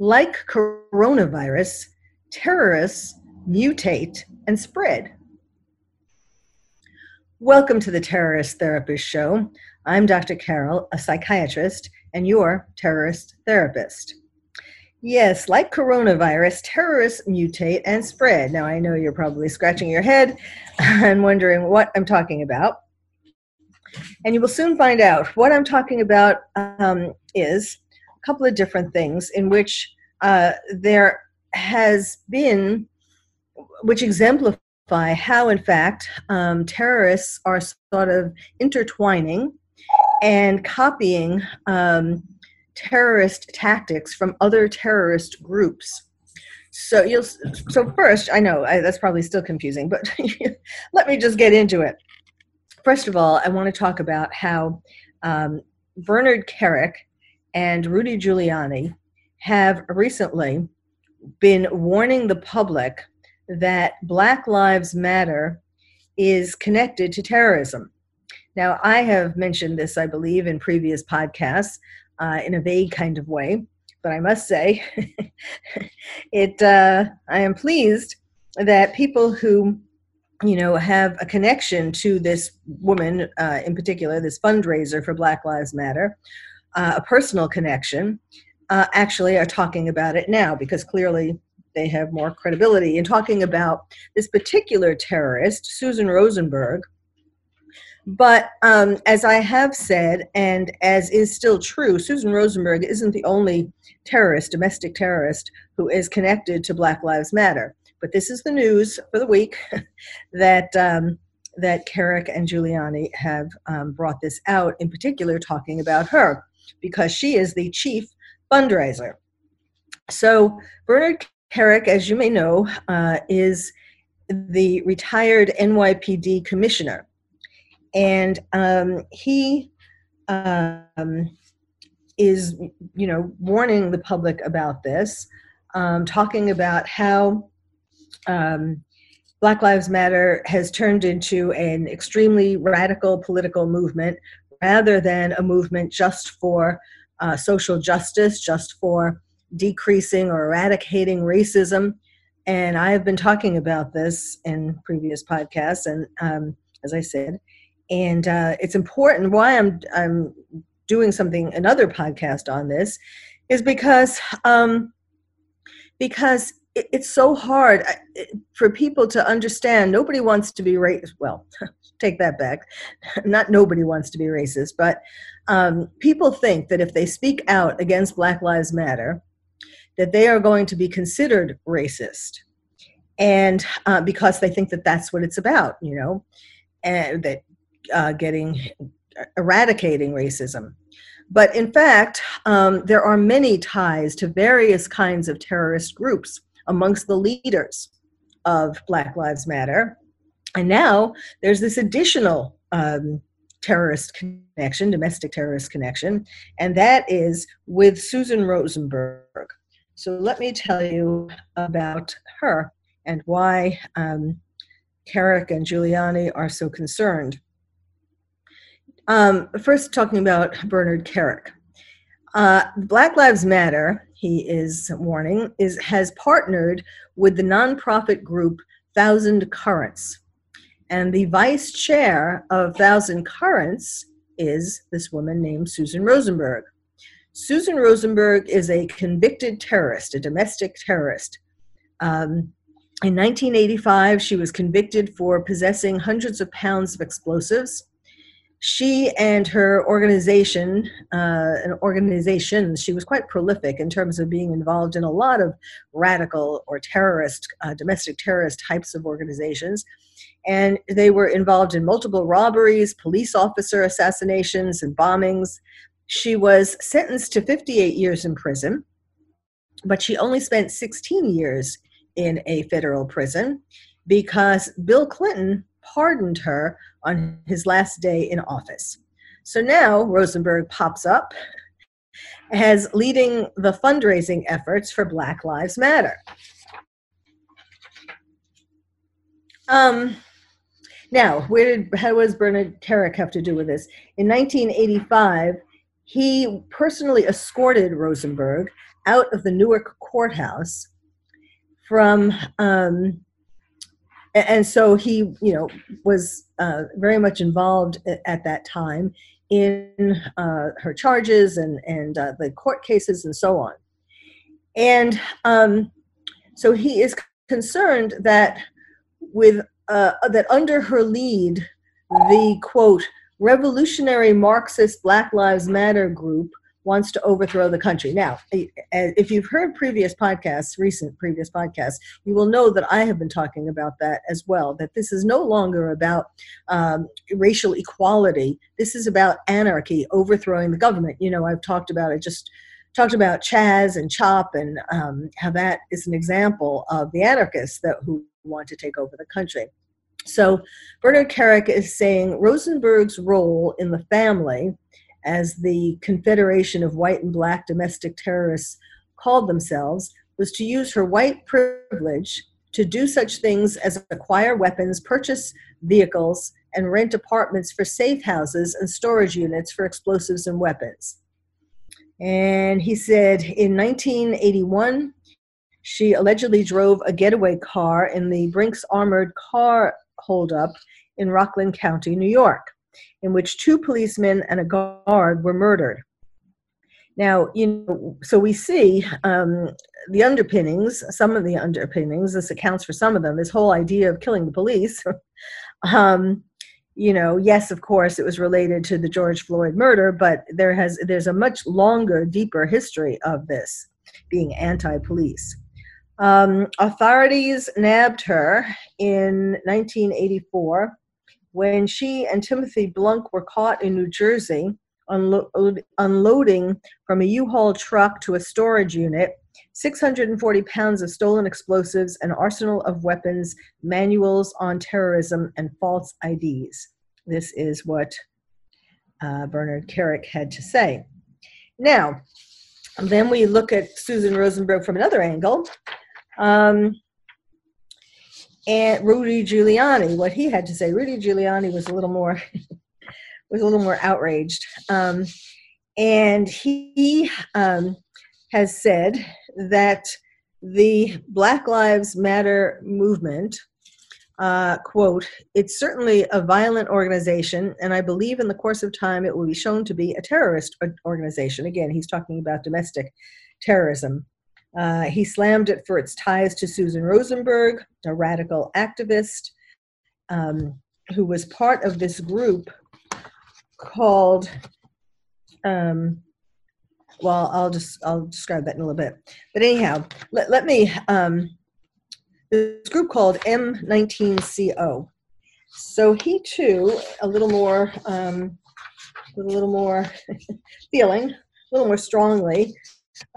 Like coronavirus, terrorists mutate and spread. Welcome to the Terrorist Therapist Show. I'm Dr. Carol, a psychiatrist, and your terrorist therapist. Yes, like coronavirus, terrorists mutate and spread. Now, I know you're probably scratching your head and wondering what I'm talking about. And you will soon find out. What I'm talking about um, is couple of different things in which uh, there has been, which exemplify how, in fact, um, terrorists are sort of intertwining and copying um, terrorist tactics from other terrorist groups. So you'll. So first, I know I, that's probably still confusing, but let me just get into it. First of all, I want to talk about how um, Bernard Kerik and Rudy Giuliani have recently been warning the public that Black Lives Matter is connected to terrorism. Now, I have mentioned this, I believe, in previous podcasts uh, in a vague kind of way, but I must say, it. Uh, I am pleased that people who, you know, have a connection to this woman uh, in particular, this fundraiser for Black Lives Matter, uh, a personal connection uh, actually are talking about it now because clearly they have more credibility in talking about this particular terrorist, Susan Rosenberg. But um, as I have said, and as is still true, Susan Rosenberg isn't the only terrorist, domestic terrorist, who is connected to Black Lives Matter. But this is the news for the week that um, that Kerik and Giuliani have um, brought this out, in particular, talking about her because she is the chief fundraiser. So, Bernard Kerik, as you may know, uh, is the retired NYPD commissioner. And um, he um, is, you know, warning the public about this, um, talking about how um, Black Lives Matter has turned into an extremely radical political movement rather than a movement just for uh, social justice, just for decreasing or eradicating racism. And I have been talking about this in previous podcasts, and um, as I said, and uh, it's important. Why I'm I'm doing something another podcast on this is because um, because it, it's so hard for people to understand. Nobody wants to be racist. Well, take that back. Not nobody wants to be racist, but um, people think that if they speak out against Black Lives Matter, that they are going to be considered racist, and uh, because they think that that's what it's about, you know, and that uh, getting eradicating racism. But in fact, um, there are many ties to various kinds of terrorist groups amongst the leaders of Black Lives Matter. And now there's this additional um, terrorist connection, domestic terrorist connection, and that is with Susan Rosenberg. So let me tell you about her and why um, Kerik and Giuliani are so concerned. Um, first, talking about Bernard Kerik. Uh, Black Lives Matter, he is warning, is has partnered with the nonprofit group Thousand Currents. And the vice chair of Thousand Currents is this woman named Susan Rosenberg. Susan Rosenberg is a convicted terrorist, a domestic terrorist. Um, in 1985, she was convicted for possessing hundreds of pounds of explosives. She and her organization, uh, an organization, she was quite prolific in terms of being involved in a lot of radical or terrorist, uh, domestic terrorist types of organizations. And they were involved in multiple robberies, police officer assassinations, and bombings. She was sentenced to 58 years in prison, but she only spent 16 years in a federal prison because Bill Clinton pardoned her on his last day in office. So now Rosenberg pops up as leading the fundraising efforts for Black Lives Matter. Um, now, where did how does Bernard Kerik have to do with this? In 1985, he personally escorted Rosenberg out of the Newark courthouse from um, and so he you know was uh, very much involved at that time in uh, her charges and and uh, the court cases and so on. And um, so he is concerned that with uh, that under her lead the quote revolutionary marxist black lives matter group wants to overthrow the country. Now, if you've heard previous podcasts, recent previous podcasts, you will know that I have been talking about that as well. That this is no longer about um, racial equality. This is about anarchy, overthrowing the government. You know, I've talked about it just talked about Chaz and Chop and um, how that is an example of the anarchists that who want to take over the country. So Bernard Kerik is saying Rosenberg's role in the family as the Confederation of White and Black Domestic Terrorists called themselves, was to use her white privilege to do such things as acquire weapons, purchase vehicles, and rent apartments for safe houses and storage units for explosives and weapons. And he said in 1981, she allegedly drove a getaway car in the Brinks armored car holdup in Rockland County, New York in which two policemen and a guard were murdered. Now, you know, so we see um, the underpinnings, some of the underpinnings, this accounts for some of them, this whole idea of killing the police. um, you know, yes, of course, it was related to the George Floyd murder, but there has there's a much longer, deeper history of this being anti-police. Um, authorities nabbed her in 1984 when she and Timothy Blunk were caught in New Jersey unlo- unloading from a U-Haul truck to a storage unit 640 pounds of stolen explosives, an arsenal of weapons, manuals on terrorism, and false IDs. This is what uh, Bernard Kerik had to say. Now, then we look at Susan Rosenberg from another angle. Um, and Rudy Giuliani, what he had to say. Rudy Giuliani was a little more was a little more outraged, um, and he um, has said that the Black Lives Matter movement. Uh, quote, it's certainly a violent organization, and I believe in the course of time it will be shown to be a terrorist organization. Again, he's talking about domestic terrorism. Uh, he slammed it for its ties to Susan Rosenberg, a radical activist um, who was part of this group called, um, well, I'll just I'll describe that in a little bit. But anyhow, let, let me um, this group called M19CO. So he too, a little more, um, with a little more feeling, a little more strongly,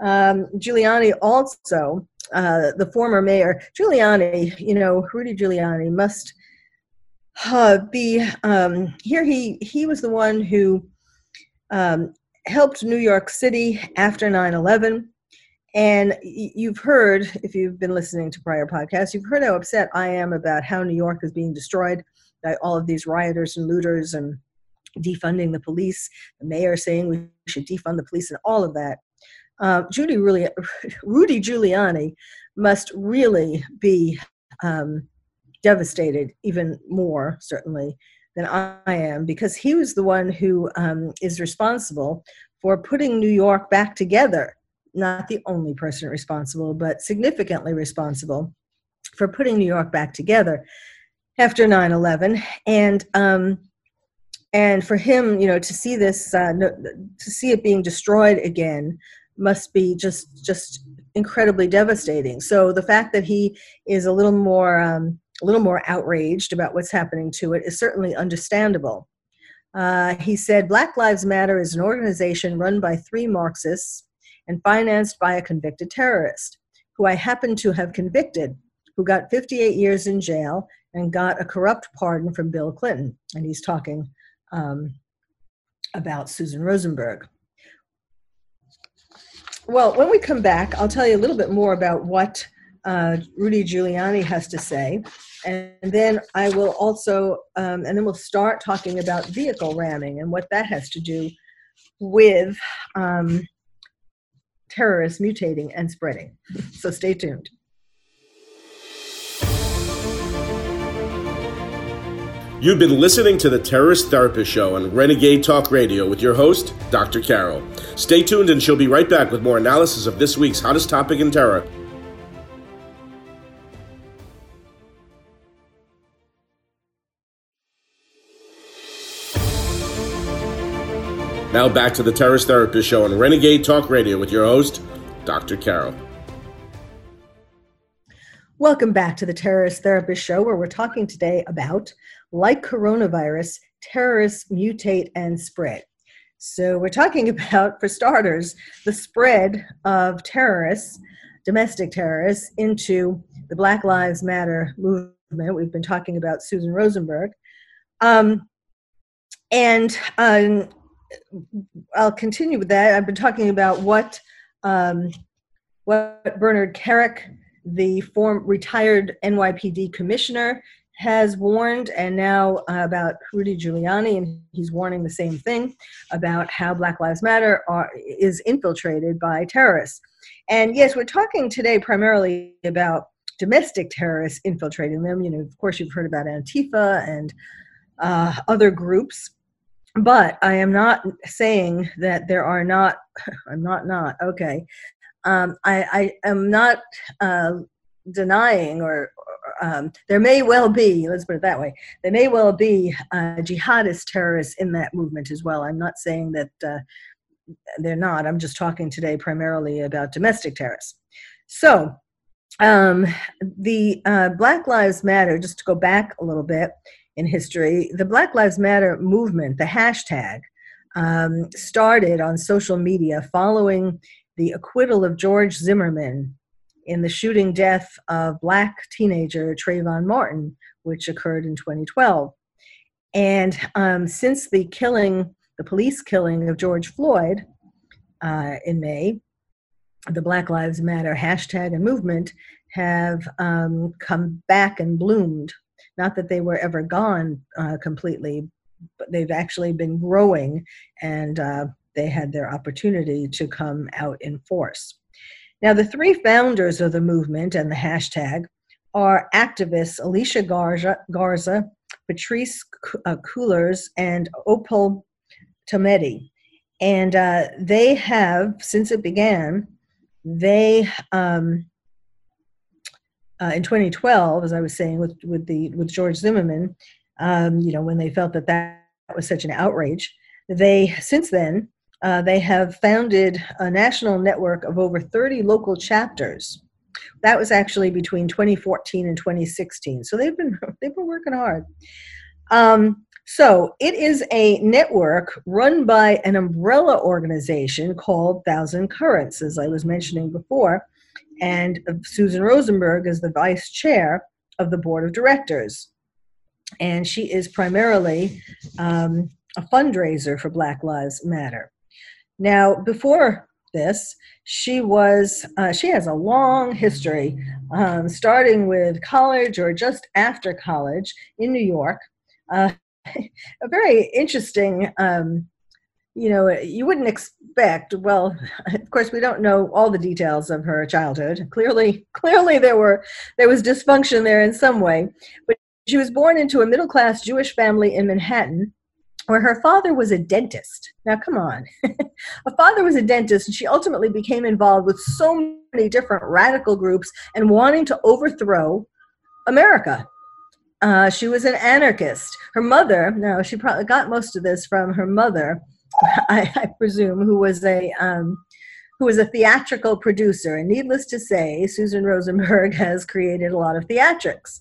um, Giuliani also, uh, the former mayor, Giuliani, you know, Rudy Giuliani must uh, be um, here. He he was the one who um, helped New York City after 9/11. And you've heard, if you've been listening to prior podcasts, you've heard how upset I am about how New York is being destroyed by all of these rioters and looters and defunding the police. The mayor saying we should defund the police and all of that uh, Judy really, Rudy Giuliani must really be um, devastated even more, certainly, than I am, because he was the one who um, is responsible for putting New York back together not the only person responsible, but significantly responsible for putting New York back together after 9 11. And um, and for him, you know, to see this, uh, to see it being destroyed again, must be just just incredibly devastating. So the fact that he is a little more um, a little more outraged about what's happening to it is certainly understandable. Uh, he said Black Lives Matter is an organization run by three Marxists and financed by a convicted terrorist, who I happen to have convicted, who got 58 years in jail and got a corrupt pardon from Bill Clinton. And he's talking um, about Susan Rosenberg. Well, when we come back, I'll tell you a little bit more about what uh, Rudy Giuliani has to say. And then I will also, um, and then we'll start talking about vehicle ramming and what that has to do with um, terrorists mutating and spreading. So stay tuned. You've been listening to the Terrorist Therapist Show on Renegade Talk Radio with your host, Dr. Carol. Stay tuned and she'll be right back with more analysis of this week's hottest topic in terror. Now back to the Terrorist Therapist Show on Renegade Talk Radio with your host, Dr. Carol. Welcome back to the Terrorist Therapist Show, where we're talking today about like coronavirus, terrorists mutate and spread. So, we're talking about, for starters, the spread of terrorists, domestic terrorists, into the Black Lives Matter movement. We've been talking about Susan Rosenberg. Um, and um, I'll continue with that. I've been talking about what um, what Bernard Kerik, the former retired NYPD commissioner, has warned, and now uh, about Rudy Giuliani, and he's warning the same thing about how Black Lives Matter are, is infiltrated by terrorists. And yes, we're talking today primarily about domestic terrorists infiltrating them. You know, of course, you've heard about Antifa and uh, other groups, but I am not saying that there are not. I'm not not okay. Um, I, I am not uh, denying or um, there may well be, let's put it that way, there may well be uh, jihadist terrorists in that movement as well. I'm not saying that uh, they're not. I'm just talking today primarily about domestic terrorists. So, um, the uh, Black Lives Matter, just to go back a little bit in history, the Black Lives Matter movement, the hashtag, um, started on social media following the acquittal of George Zimmerman in the shooting death of black teenager Trayvon Martin, which occurred in 2012. And um, since the killing, the police killing of George Floyd uh, in May, the Black Lives Matter hashtag and movement have um, come back and bloomed. Not that they were ever gone uh, completely, but they've actually been growing and uh, they had their opportunity to come out in force. Now, the three founders of the movement and the hashtag are activists Alicia Garza, Garza Patrisse uh, Cullors, and Opal Tometi. And uh, they have, since it began, they um, uh, in 2012, as I was saying with with the with George Zimmerman, um, you know, when they felt that that was such an outrage, they since then uh, they have founded a national network of over 30 local chapters. That was actually between 2014 and 2016. So they've been they've been working hard. Um, so it is a network run by an umbrella organization called Thousand Currents, as I was mentioning before, and Susan Rosenberg is the vice chair of the board of directors, and she is primarily um, a fundraiser for Black Lives Matter. Now, before this, she was uh, she has a long history, um, starting with college or just after college in New York. Uh, a very interesting. Um, you know, you wouldn't expect. Well, of course, we don't know all the details of her childhood. Clearly, clearly there were there was dysfunction there in some way. But she was born into a middle class Jewish family in Manhattan where her father was a dentist. Now, come on. her father was a dentist, and she ultimately became involved with so many different radical groups and wanting to overthrow America. Uh, she was an anarchist. Her mother, no, she probably got most of this from her mother, I, I presume, who was a um, who was a theatrical producer. And needless to say, Susan Rosenberg has created a lot of theatrics.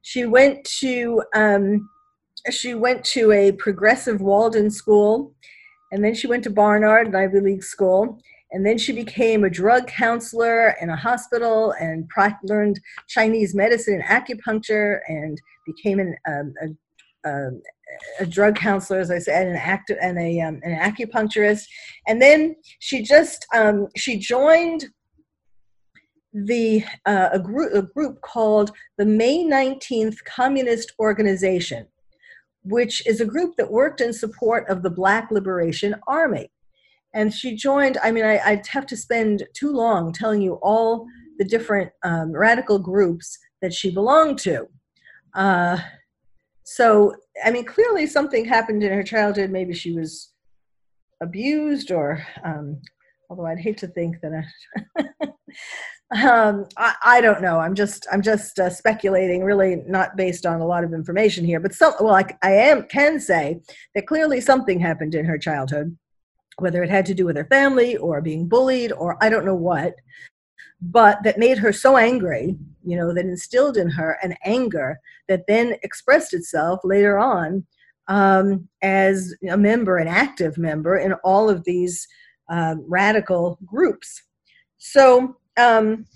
She went to um, she went to a progressive Walden school, and then she went to Barnard, an Ivy League school, and then she became a drug counselor in a hospital and learned Chinese medicine and acupuncture, and became an, um, a, a, a, drug counselor, as I said, and an active and a um, an acupuncturist. And then she just um, she joined the uh, a group a group called the May 19th Communist Organization which is a group that worked in support of the Black Liberation Army. And she joined, I mean, I, would have to spend too long telling you all the different um, radical groups that she belonged to. Uh, so, I mean, clearly something happened in her childhood. Maybe she was abused, or, um, although I'd hate to think that. I, um, I, I, don't know. I'm just I'm just uh, speculating, really not based on a lot of information here. But some, well, I, I am can say that clearly something happened in her childhood, whether it had to do with her family or being bullied or I don't know what, but that made her so angry, you know, that instilled in her an anger that then expressed itself later on um, as a member, an active member in all of these uh, radical groups. So um,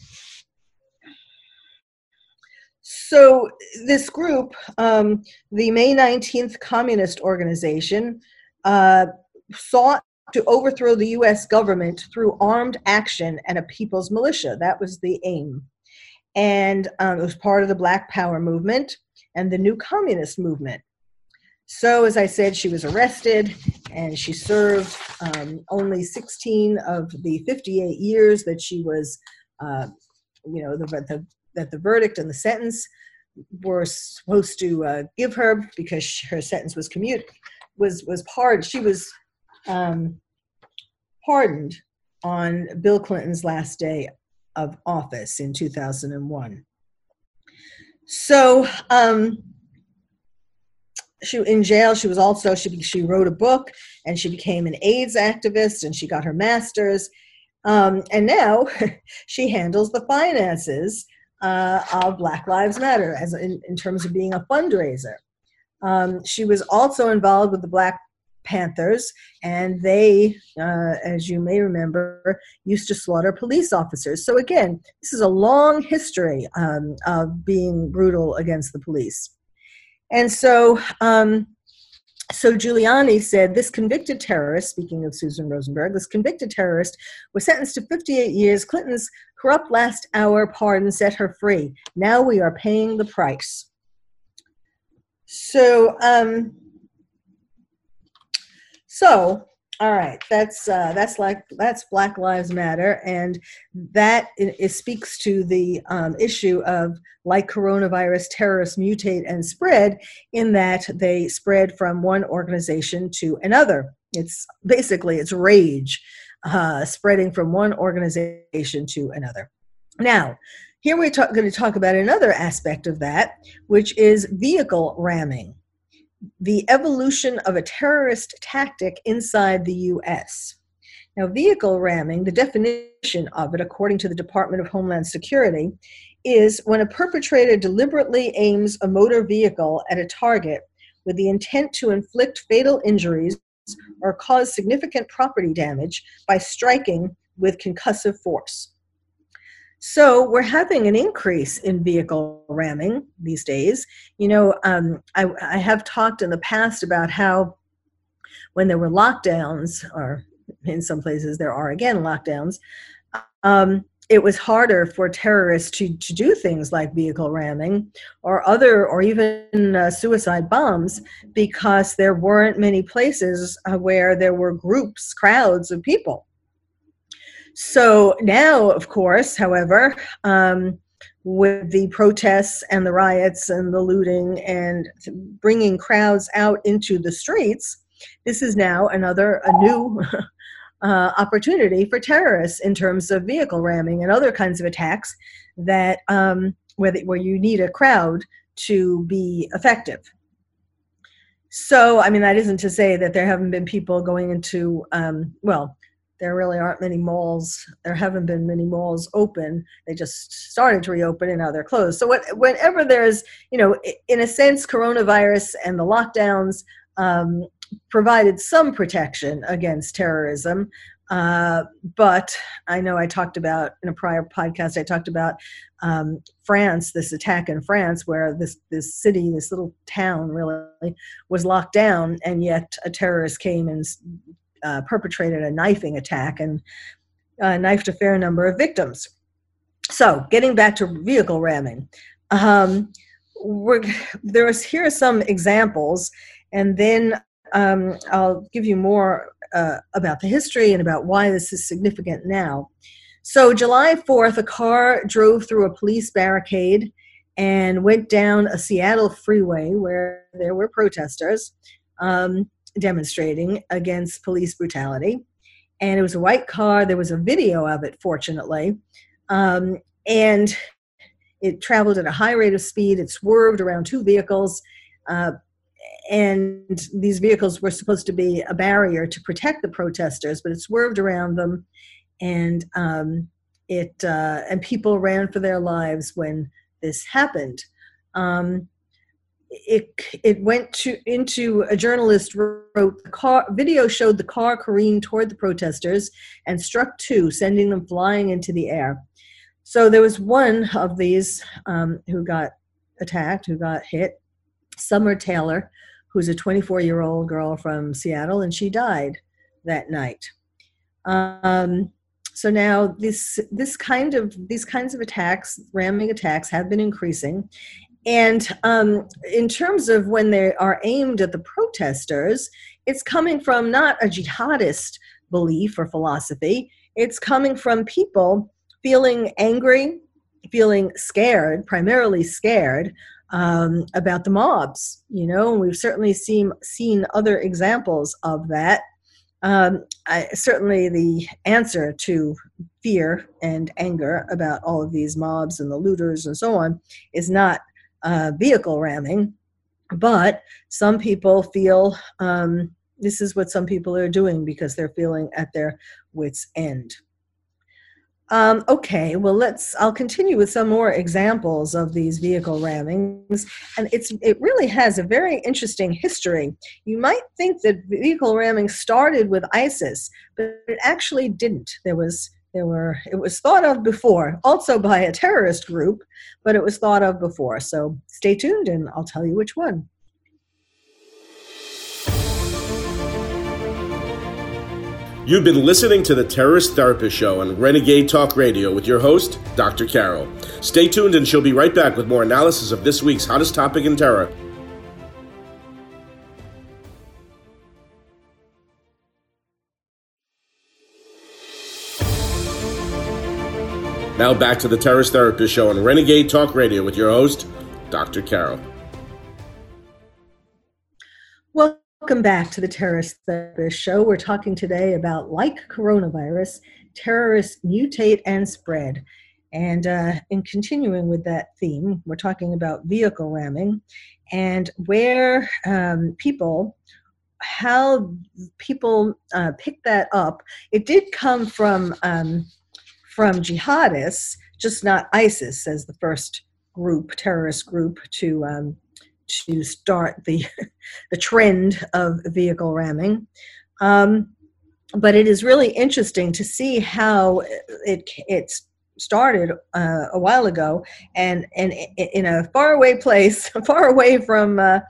so this group, um, the May 19th Communist Organization, uh, sought to overthrow the U.S. government through armed action and a people's militia. That was the aim. And um, it was part of the Black Power movement and the New Communist movement. So, as I said, she was arrested and she served um, only 16 of the 58 years that she was, uh, you know, the, the, that the verdict and the sentence were supposed to uh, give her because her sentence was commute was was pardoned. She was um, pardoned on Bill Clinton's last day of office in 2001. So. Um, she in jail she was also she she wrote a book and she became an AIDS activist and she got her master's um, and now she handles the finances uh, of Black Lives Matter as in, in terms of being a fundraiser. Um, she was also involved with the Black Panthers, and they, uh, as you may remember, used to slaughter police officers. So again, this is a long history um, of being brutal against the police. And so, um, so Giuliani said this convicted terrorist, speaking of Susan Rosenberg, this convicted terrorist was sentenced to 58 years. Clinton's corrupt last hour pardon set her free. Now we are paying the price. So, um, so all right, that's uh, that's like that's Black Lives Matter, and that it, speaks to the um, issue of like coronavirus, terrorists mutate and spread in that they spread from one organization to another. It's basically it's rage uh, spreading from one organization to another. Now, here we're ta- going to talk about another aspect of that, which is vehicle ramming the evolution of a terrorist tactic inside the US. Now, vehicle ramming, the definition of it, according to the Department of Homeland Security, is when a perpetrator deliberately aims a motor vehicle at a target with the intent to inflict fatal injuries or cause significant property damage by striking with concussive force. So we're having an increase in vehicle ramming these days. You know, um, I, I have talked in the past about how when there were lockdowns, or in some places there are again lockdowns, um, it was harder for terrorists to, to do things like vehicle ramming or other or even uh, suicide bombs because there weren't many places uh, where there were groups crowds of people so now, of course, however, um, with the protests and the riots and the looting and bringing crowds out into the streets, this is now another a new uh, opportunity for terrorists in terms of vehicle ramming and other kinds of attacks that um, where, the, where you need a crowd to be effective. So, I mean, that isn't to say that there haven't been people going into, um, well, there really aren't many malls. There haven't been many malls open. They just started to reopen and now they're closed. So, what, whenever there's, you know, in a sense, coronavirus and the lockdowns um, provided some protection against terrorism. Uh, but I know I talked about in a prior podcast, I talked about um, France, this attack in France, where this this city, this little town, really was locked down, and yet a terrorist came and uh, perpetrated a knifing attack and uh, knifed a fair number of victims. So, getting back to vehicle ramming, um, we're, there's here are some examples, and then um, I'll give you more uh, about the history and about why this is significant now. So, July 4th, a car drove through a police barricade and went down a Seattle freeway where there were protesters um, demonstrating against police brutality. And it was a white car. There was a video of it, fortunately. Um, and it traveled at a high rate of speed. It swerved around two vehicles. Uh, and these vehicles were supposed to be a barrier to protect the protesters, but it swerved around them and um, it uh, and people ran for their lives when this happened. Um, it it went to into a journalist wrote the car video showed the car careened toward the protesters and struck two, sending them flying into the air. So there was one of these um, who got attacked, who got hit, Summer Taylor, who's a 24 year old girl from Seattle, and she died that night. Um, so now this this kind of these kinds of attacks, ramming attacks, have been increasing. And um, in terms of when they are aimed at the protesters, it's coming from not a jihadist belief or philosophy. It's coming from people feeling angry, feeling scared, primarily scared um, about the mobs. You know, we've certainly seen seen other examples of that um, I, certainly, the answer to fear and anger about all of these mobs and the looters and so on is not uh, vehicle ramming, but some people feel um, this is what some people are doing because they're feeling at their wits' end. Um, okay, well, let's. I'll continue with some more examples of these vehicle rammings, and it's it really has a very interesting history. You might think that vehicle ramming started with ISIS, but it actually didn't. There was there were it was thought of before, also by a terrorist group, but it was thought of before. So stay tuned, and I'll tell you which one. You've been listening to the Terrorist Therapist Show on Renegade Talk Radio with your host, Dr. Carol. Stay tuned and she'll be right back with more analysis of this week's hottest topic in terror. Now back to the Terrorist Therapist Show on Renegade Talk Radio with your host, Dr. Carol. Welcome back to the Terrorist Therapist Show. We're talking today about, like coronavirus, terrorists mutate and spread. And uh, in continuing with that theme, we're talking about vehicle ramming and where um, people, how people uh, pick that up. It did come from um, from jihadists, just not ISIS as the first group, terrorist group to um, to start the the trend of vehicle ramming. Um, but it is really interesting to see how it it's started uh, a while ago, and and in a faraway place, far away from uh,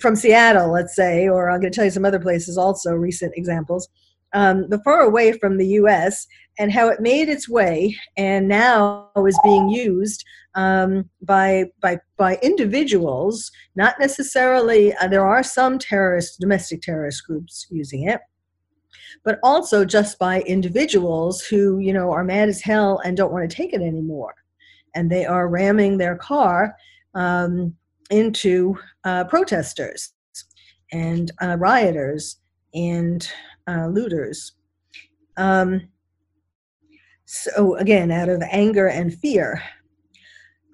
from Seattle, let's say, or I'm going to tell you some other places also, recent examples, um, far away from the U.S. and how it made its way and now is being used um, by by by individuals, not necessarily. Uh, there are some terrorist, domestic terrorist groups using it, but also just by individuals who you know are mad as hell and don't want to take it anymore, and they are ramming their car um, into uh, protesters. and uh, rioters and uh, looters. Um, so again, out of anger and fear.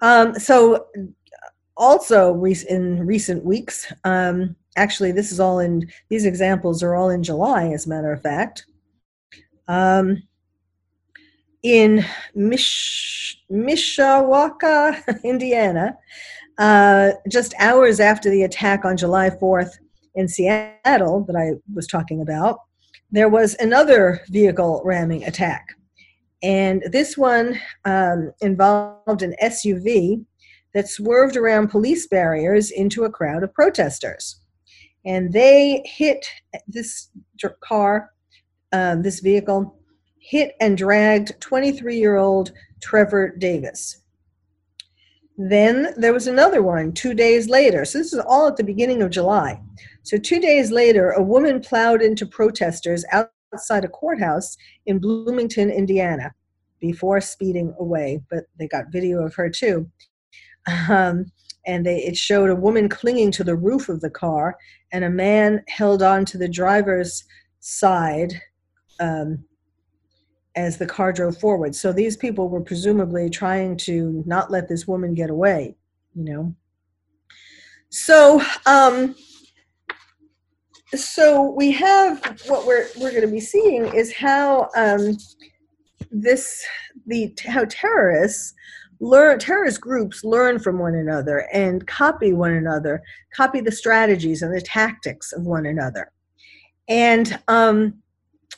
Um, so also in recent weeks, um, actually this is all in, these examples are all in July, as a matter of fact. Um, in Mish- Mishawaka, Indiana, uh, just hours after the attack on July 4th in Seattle that I was talking about, there was another vehicle ramming attack. And this one um, involved an SUV that swerved around police barriers into a crowd of protesters. And they hit this car, uh, this vehicle, hit and dragged 23 year old Trevor Davis. Then there was another one two days later. So this is all at the beginning of July. So two days later, a woman plowed into protesters outside a courthouse in Bloomington, Indiana, before speeding away. But they got video of her too. Um, and they, it showed a woman clinging to the roof of the car and a man held on to the driver's side um, as the car drove forward. So these people were presumably trying to not let this woman get away, you know. So, um, so we have what we're we're going to be seeing is how um, this the how terrorists learn terrorist groups learn from one another and copy one another, copy the strategies and the tactics of one another, and um,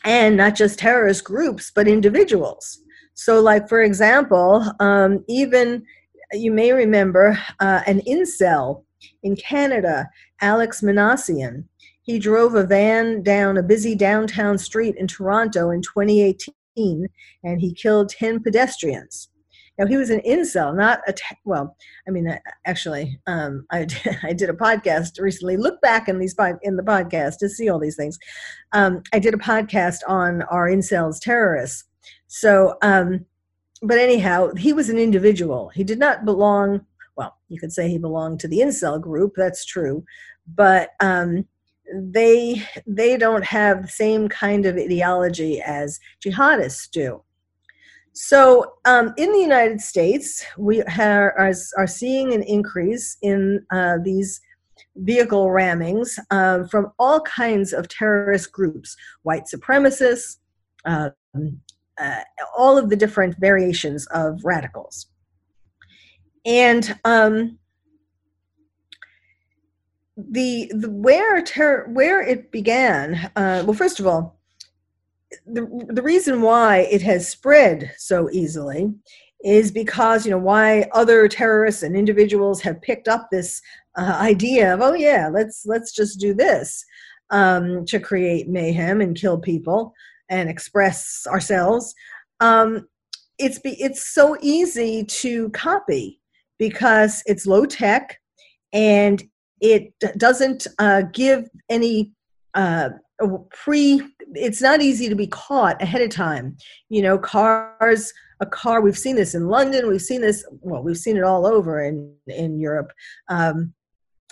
and not just terrorist groups, but individuals. So, like, for example, um, even you may remember uh, an incel in Canada, Alex Minassian. He drove a van down a busy downtown street in Toronto in 2018 and he killed 10 pedestrians. Now he was an incel, not a well. I mean, actually, um, I I did a podcast recently. Look back in these in the podcast to see all these things. Um, I did a podcast on our incels terrorists. So, um, but anyhow, he was an individual. He did not belong. Well, you could say he belonged to the incel group. That's true, but um, they they don't have the same kind of ideology as jihadists do. So, um, in the United States, we are, are, are seeing an increase in uh, these vehicle rammings uh, from all kinds of terrorist groups, white supremacists, uh, uh, all of the different variations of radicals. And um, the, the where ter- where it began, uh, well, first of all, the, the reason why it has spread so easily is because you know why other terrorists and individuals have picked up this uh, idea of oh yeah let's let's just do this um, to create mayhem and kill people and express ourselves um, it's be, it's so easy to copy because it's low tech and it doesn't uh, give any uh, pre it's not easy to be caught ahead of time. You know cars a car we've seen this in london we've seen this well we've seen it all over in in europe um,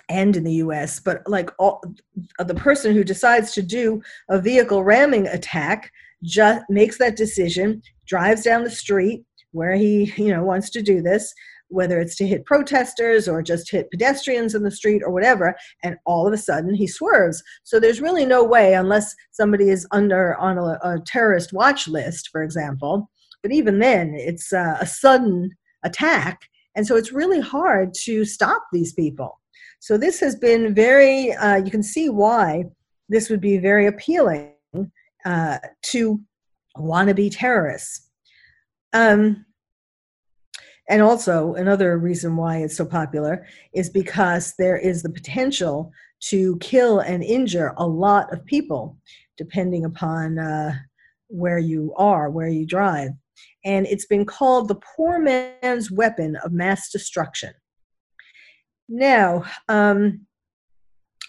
and in the us but like all the person who decides to do a vehicle ramming attack just makes that decision drives down the street where he you know wants to do this whether it's to hit protesters or just hit pedestrians in the street or whatever, and all of a sudden he swerves. So there's really no way, unless somebody is under on a, a terrorist watch list, for example. But even then, it's uh, a sudden attack, and so it's really hard to stop these people. So this has been very. Uh, you can see why this would be very appealing uh, to wannabe terrorists. Um, and also, another reason why it's so popular is because there is the potential to kill and injure a lot of people, depending upon uh, where you are, where you drive. And it's been called the poor man's weapon of mass destruction. Now, um,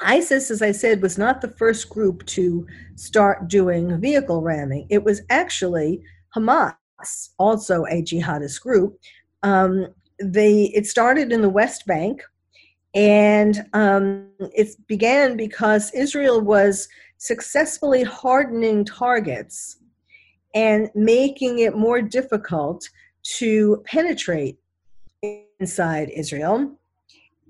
ISIS, as I said, was not the first group to start doing vehicle ramming. It was actually Hamas, also a jihadist group, um, they it started in the West Bank, And um, it began because Israel was successfully hardening targets and making it more difficult to penetrate inside Israel.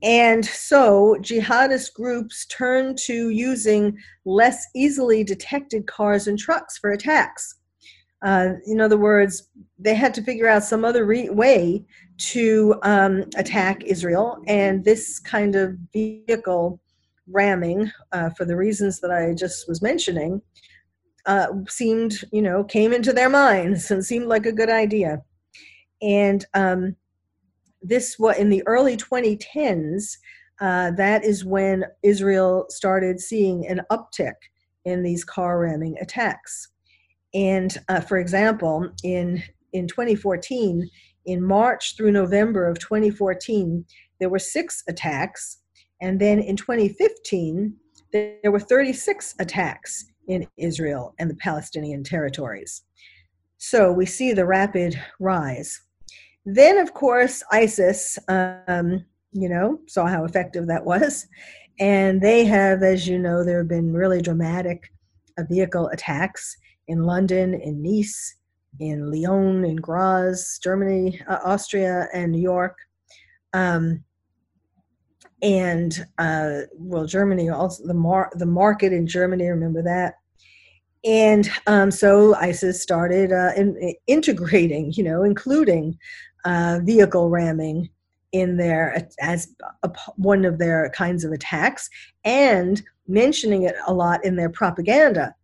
And so jihadist groups turned to using less easily detected cars and trucks for attacks. Uh, in other words, they had to figure out some other re- way to um, attack Israel, and this kind of vehicle ramming, uh, for the reasons that I just was mentioning, uh, seemed, you know, came into their minds and seemed like a good idea. And um, this was in the early 2010s. Uh, that is when Israel started seeing an uptick in these car ramming attacks. And uh, for example, in in 2014, in March through November of 2014, there were six attacks, and then in 2015, there were 36 attacks in Israel and the Palestinian territories. So we see the rapid rise. Then, of course, ISIS, um, you know, saw how effective that was. And they have, as you know, there have been really dramatic uh, vehicle attacks in London, in Nice, in Lyon, in Graz, Germany, uh, Austria, and New York. Um, and uh, well, Germany also the mar- the market in Germany. Remember that. And um, so ISIS started uh, in, integrating, you know, including uh, vehicle ramming in there as a, one of their kinds of attacks, and mentioning it a lot in their propaganda,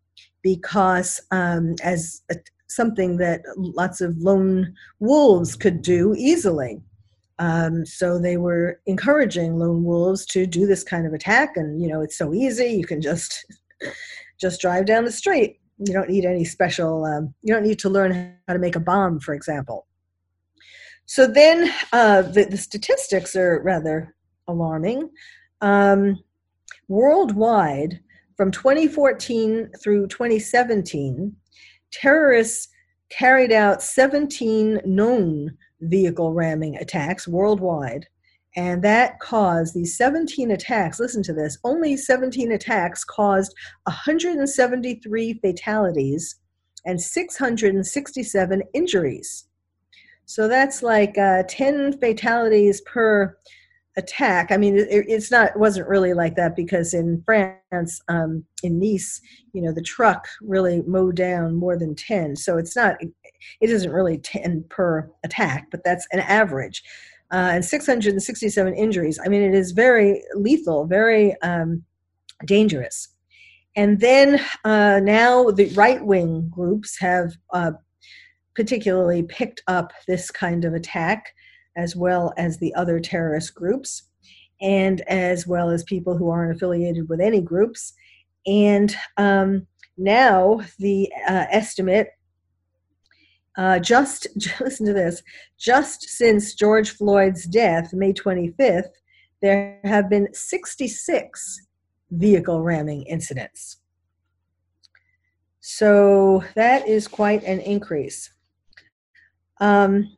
because um, as a, something that lots of lone wolves could do easily. Um, so they were encouraging lone wolves to do this kind of attack, and you know it's so easy. You can just just drive down the street. You don't need any special. Um, you don't need to learn how to make a bomb, for example. So then uh, the, the, statistics are rather alarming. Um, worldwide, from 2014 through 2017, terrorists carried out 17 known vehicle ramming attacks worldwide. And that caused these 17 attacks, listen to this, only 17 attacks caused 173 fatalities and 667 injuries. So that's like uh, 10 fatalities per attack. I mean, it, it's not, it wasn't really like that because in France, um, in Nice, you know, the truck really mowed down more than 10. So it's not, it isn't really 10 per attack, but that's an average. Uh, and 667 injuries. I mean, it is very lethal, very um, dangerous. And then uh, now the right wing groups have uh, particularly picked up this kind of attack, as well as the other terrorist groups, and as well as people who aren't affiliated with any groups. And um, now the uh, estimate uh, just listen to this just since george floyd's death may 25th there have been 66 vehicle ramming incidents so that is quite an increase um,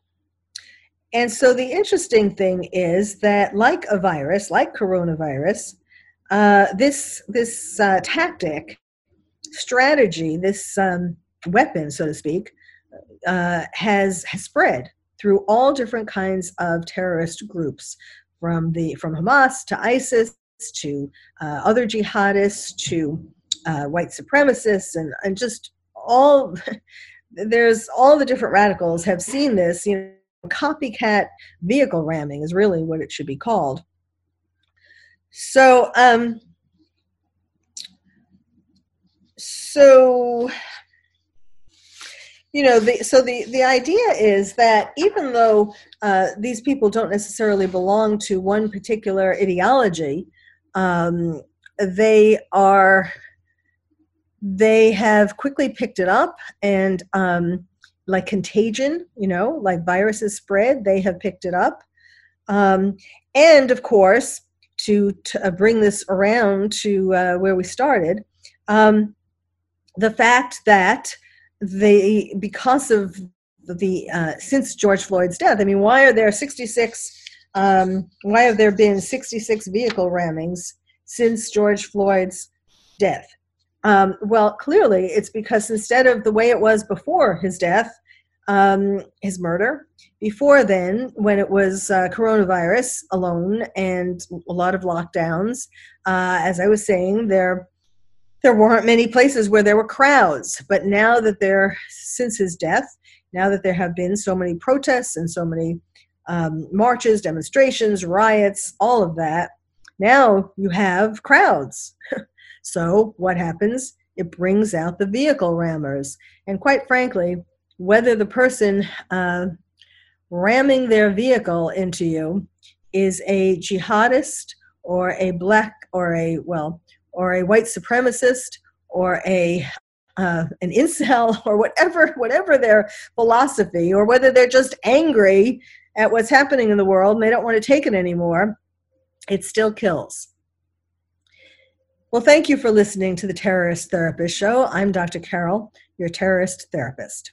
and so the interesting thing is that, like a virus, like coronavirus, uh, this this uh, tactic, strategy, this um, weapon, so to speak, uh, has has spread through all different kinds of terrorist groups, from the from Hamas to ISIS to uh, other jihadists to uh, white supremacists and and just all there's all the different radicals have seen this. You know, copycat vehicle ramming is really what it should be called. So, um, so you know the so the the idea is that even though uh, these people don't necessarily belong to one particular ideology um, they are they have quickly picked it up and um, like contagion you know like viruses spread they have picked it up um, and of course to, to uh, bring this around to uh, where we started um, the fact that they because of the uh, since george floyd's death i mean why are there 66 um, why have there been 66 vehicle rammings since George Floyd's death? Um, well, clearly it's because instead of the way it was before his death, um, his murder, before then, when it was uh, coronavirus alone and a lot of lockdowns, uh, as I was saying, there there weren't many places where there were crowds. But now that there, since his death, now that there have been so many protests and so many um, marches, demonstrations, riots, all of that, now you have crowds. so what happens? It brings out the vehicle rammers. And quite frankly, whether the person uh, ramming their vehicle into you is a jihadist or a black or a, well, or a white supremacist or a uh, an incel or whatever whatever their philosophy or whether they're just angry at what's happening in the world and they don't want to take it anymore it still kills well thank you for listening to the terrorist therapist show. I'm dr carol your terrorist therapist